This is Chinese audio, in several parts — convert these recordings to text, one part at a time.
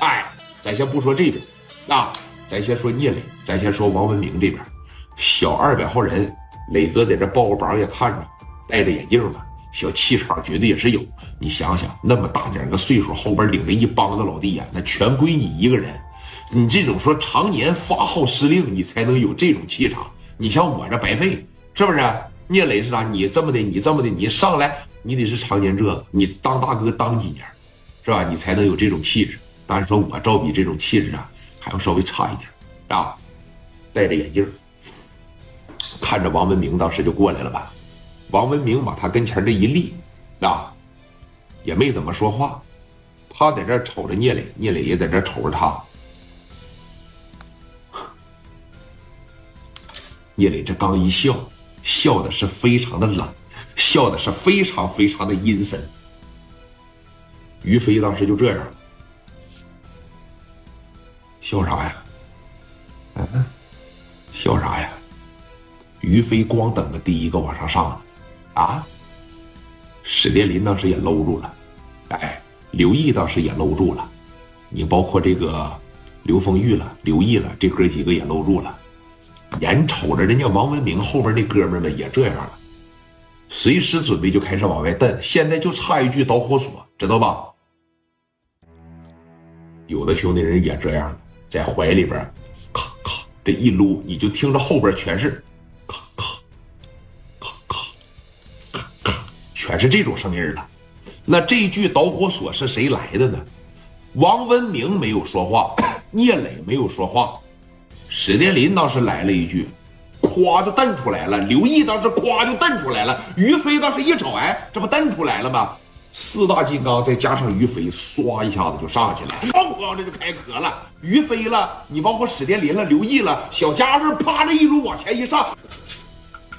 哎，咱先不说这边，啊，咱先说聂磊，咱先说王文明这边，小二百号人，磊哥在这抱个膀也看着，戴着眼镜了，小气场绝对也是有。你想想，那么大点个岁数，后边领着一帮子老弟呀，那全归你一个人。你这种说常年发号施令，你才能有这种气场。你像我这白费，是不是？聂磊是啥？你这么的，你这么的，你上来，你得是常年这个，你当大哥当几年，是吧？你才能有这种气质。但是说，我照比这种气质啊，还要稍微差一点啊。戴着眼镜，看着王文明当时就过来了吧。王文明往他跟前这一立，啊，也没怎么说话。他在这瞅着聂磊，聂磊也在这瞅着他。聂磊这刚一笑，笑的是非常的冷，笑的是非常非常的阴森。于飞当时就这样，笑啥呀？嗯，笑啥呀？于飞光等着第一个往上上，啊！史殿林当时也搂住了，哎，刘毅当时也搂住了，你包括这个刘丰玉了、刘毅了，这哥几个也搂住了。眼瞅着人家王文明后边那哥们们也这样了，随时准备就开始往外蹬，现在就差一句导火索，知道吧？有的兄弟人也这样，在怀里边，咔咔这一撸，你就听着后边全是，咔咔，咔咔，咔咔，全是这种声音了。那这句导火索是谁来的呢？王文明没有说话，聂磊没有说话。史殿林当时来了一句，咵就瞪出来了。刘毅当时咵就瞪出来了。于飞当时一瞅，哎，这不瞪出来了吗？四大金刚再加上于飞，唰一下子就上去了，哐哐这就开壳了。于飞了，你包括史殿林了、刘毅了，小家伙啪的一撸往前一上。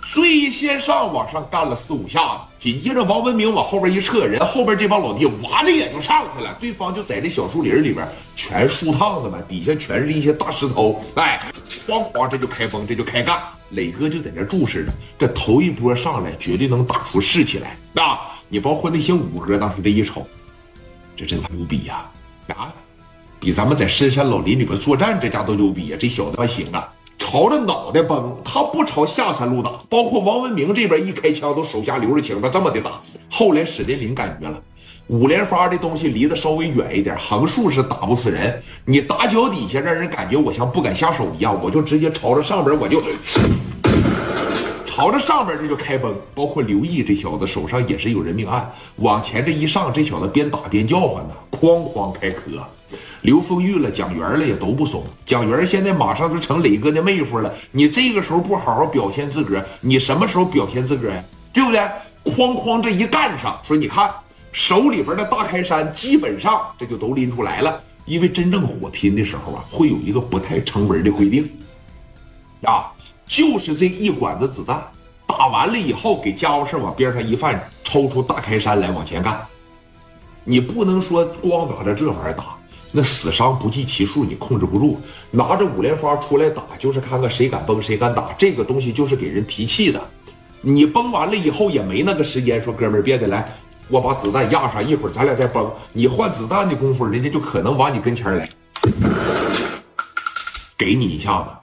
最先上往上干了四五下子，紧接着王文明往后边一撤，人后边这帮老弟哇的也就上去了，对方就在这小树林里边，全树趟子嘛，底下全是一些大石头，哎，哐哐这就开崩，这就开干。磊哥就在那注视着，这头一波上来绝对能打出士气来。那你包括那些五哥，当时这一瞅，这真牛逼呀！啊，比咱们在深山老林里边作战这家都牛逼呀！这小子还行啊。朝着脑袋崩，他不朝下三路打。包括王文明这边一开枪，都手下留着情，他这么的打。后来史殿林感觉了，五连发这东西离得稍微远一点，横竖是打不死人。你打脚底下，让人感觉我像不敢下手一样，我就直接朝着上边，我就朝着上边这就开崩。包括刘毅这小子手上也是有人命案，往前这一上，这小子边打边叫唤呢，哐哐开磕。刘丰玉了，蒋元了也都不怂。蒋元现在马上就成磊哥的妹夫了。你这个时候不好好表现自个儿，你什么时候表现自个儿呀？对不对？哐哐这一干上，说你看手里边的大开山，基本上这就都拎出来了。因为真正火拼的时候啊，会有一个不太成文的规定啊，就是这一管子子弹打完了以后，给家伙事往边上一放，抽出大开山来往前干。你不能说光拿着这玩意儿打。那死伤不计其数，你控制不住。拿着五连发出来打，就是看看谁敢崩，谁敢打。这个东西就是给人提气的。你崩完了以后也没那个时间说，哥们儿别的来，我把子弹压上，一会儿咱俩再崩。你换子弹的功夫，人家就可能往你跟前来，给你一下子。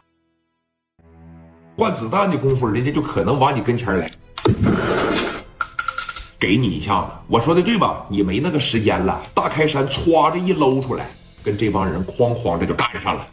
换子弹的功夫，人家就可能往你跟前来，给你一下子。我说的对吧？你没那个时间了。大开山歘的一搂出来。跟这帮人哐哐的就干上了。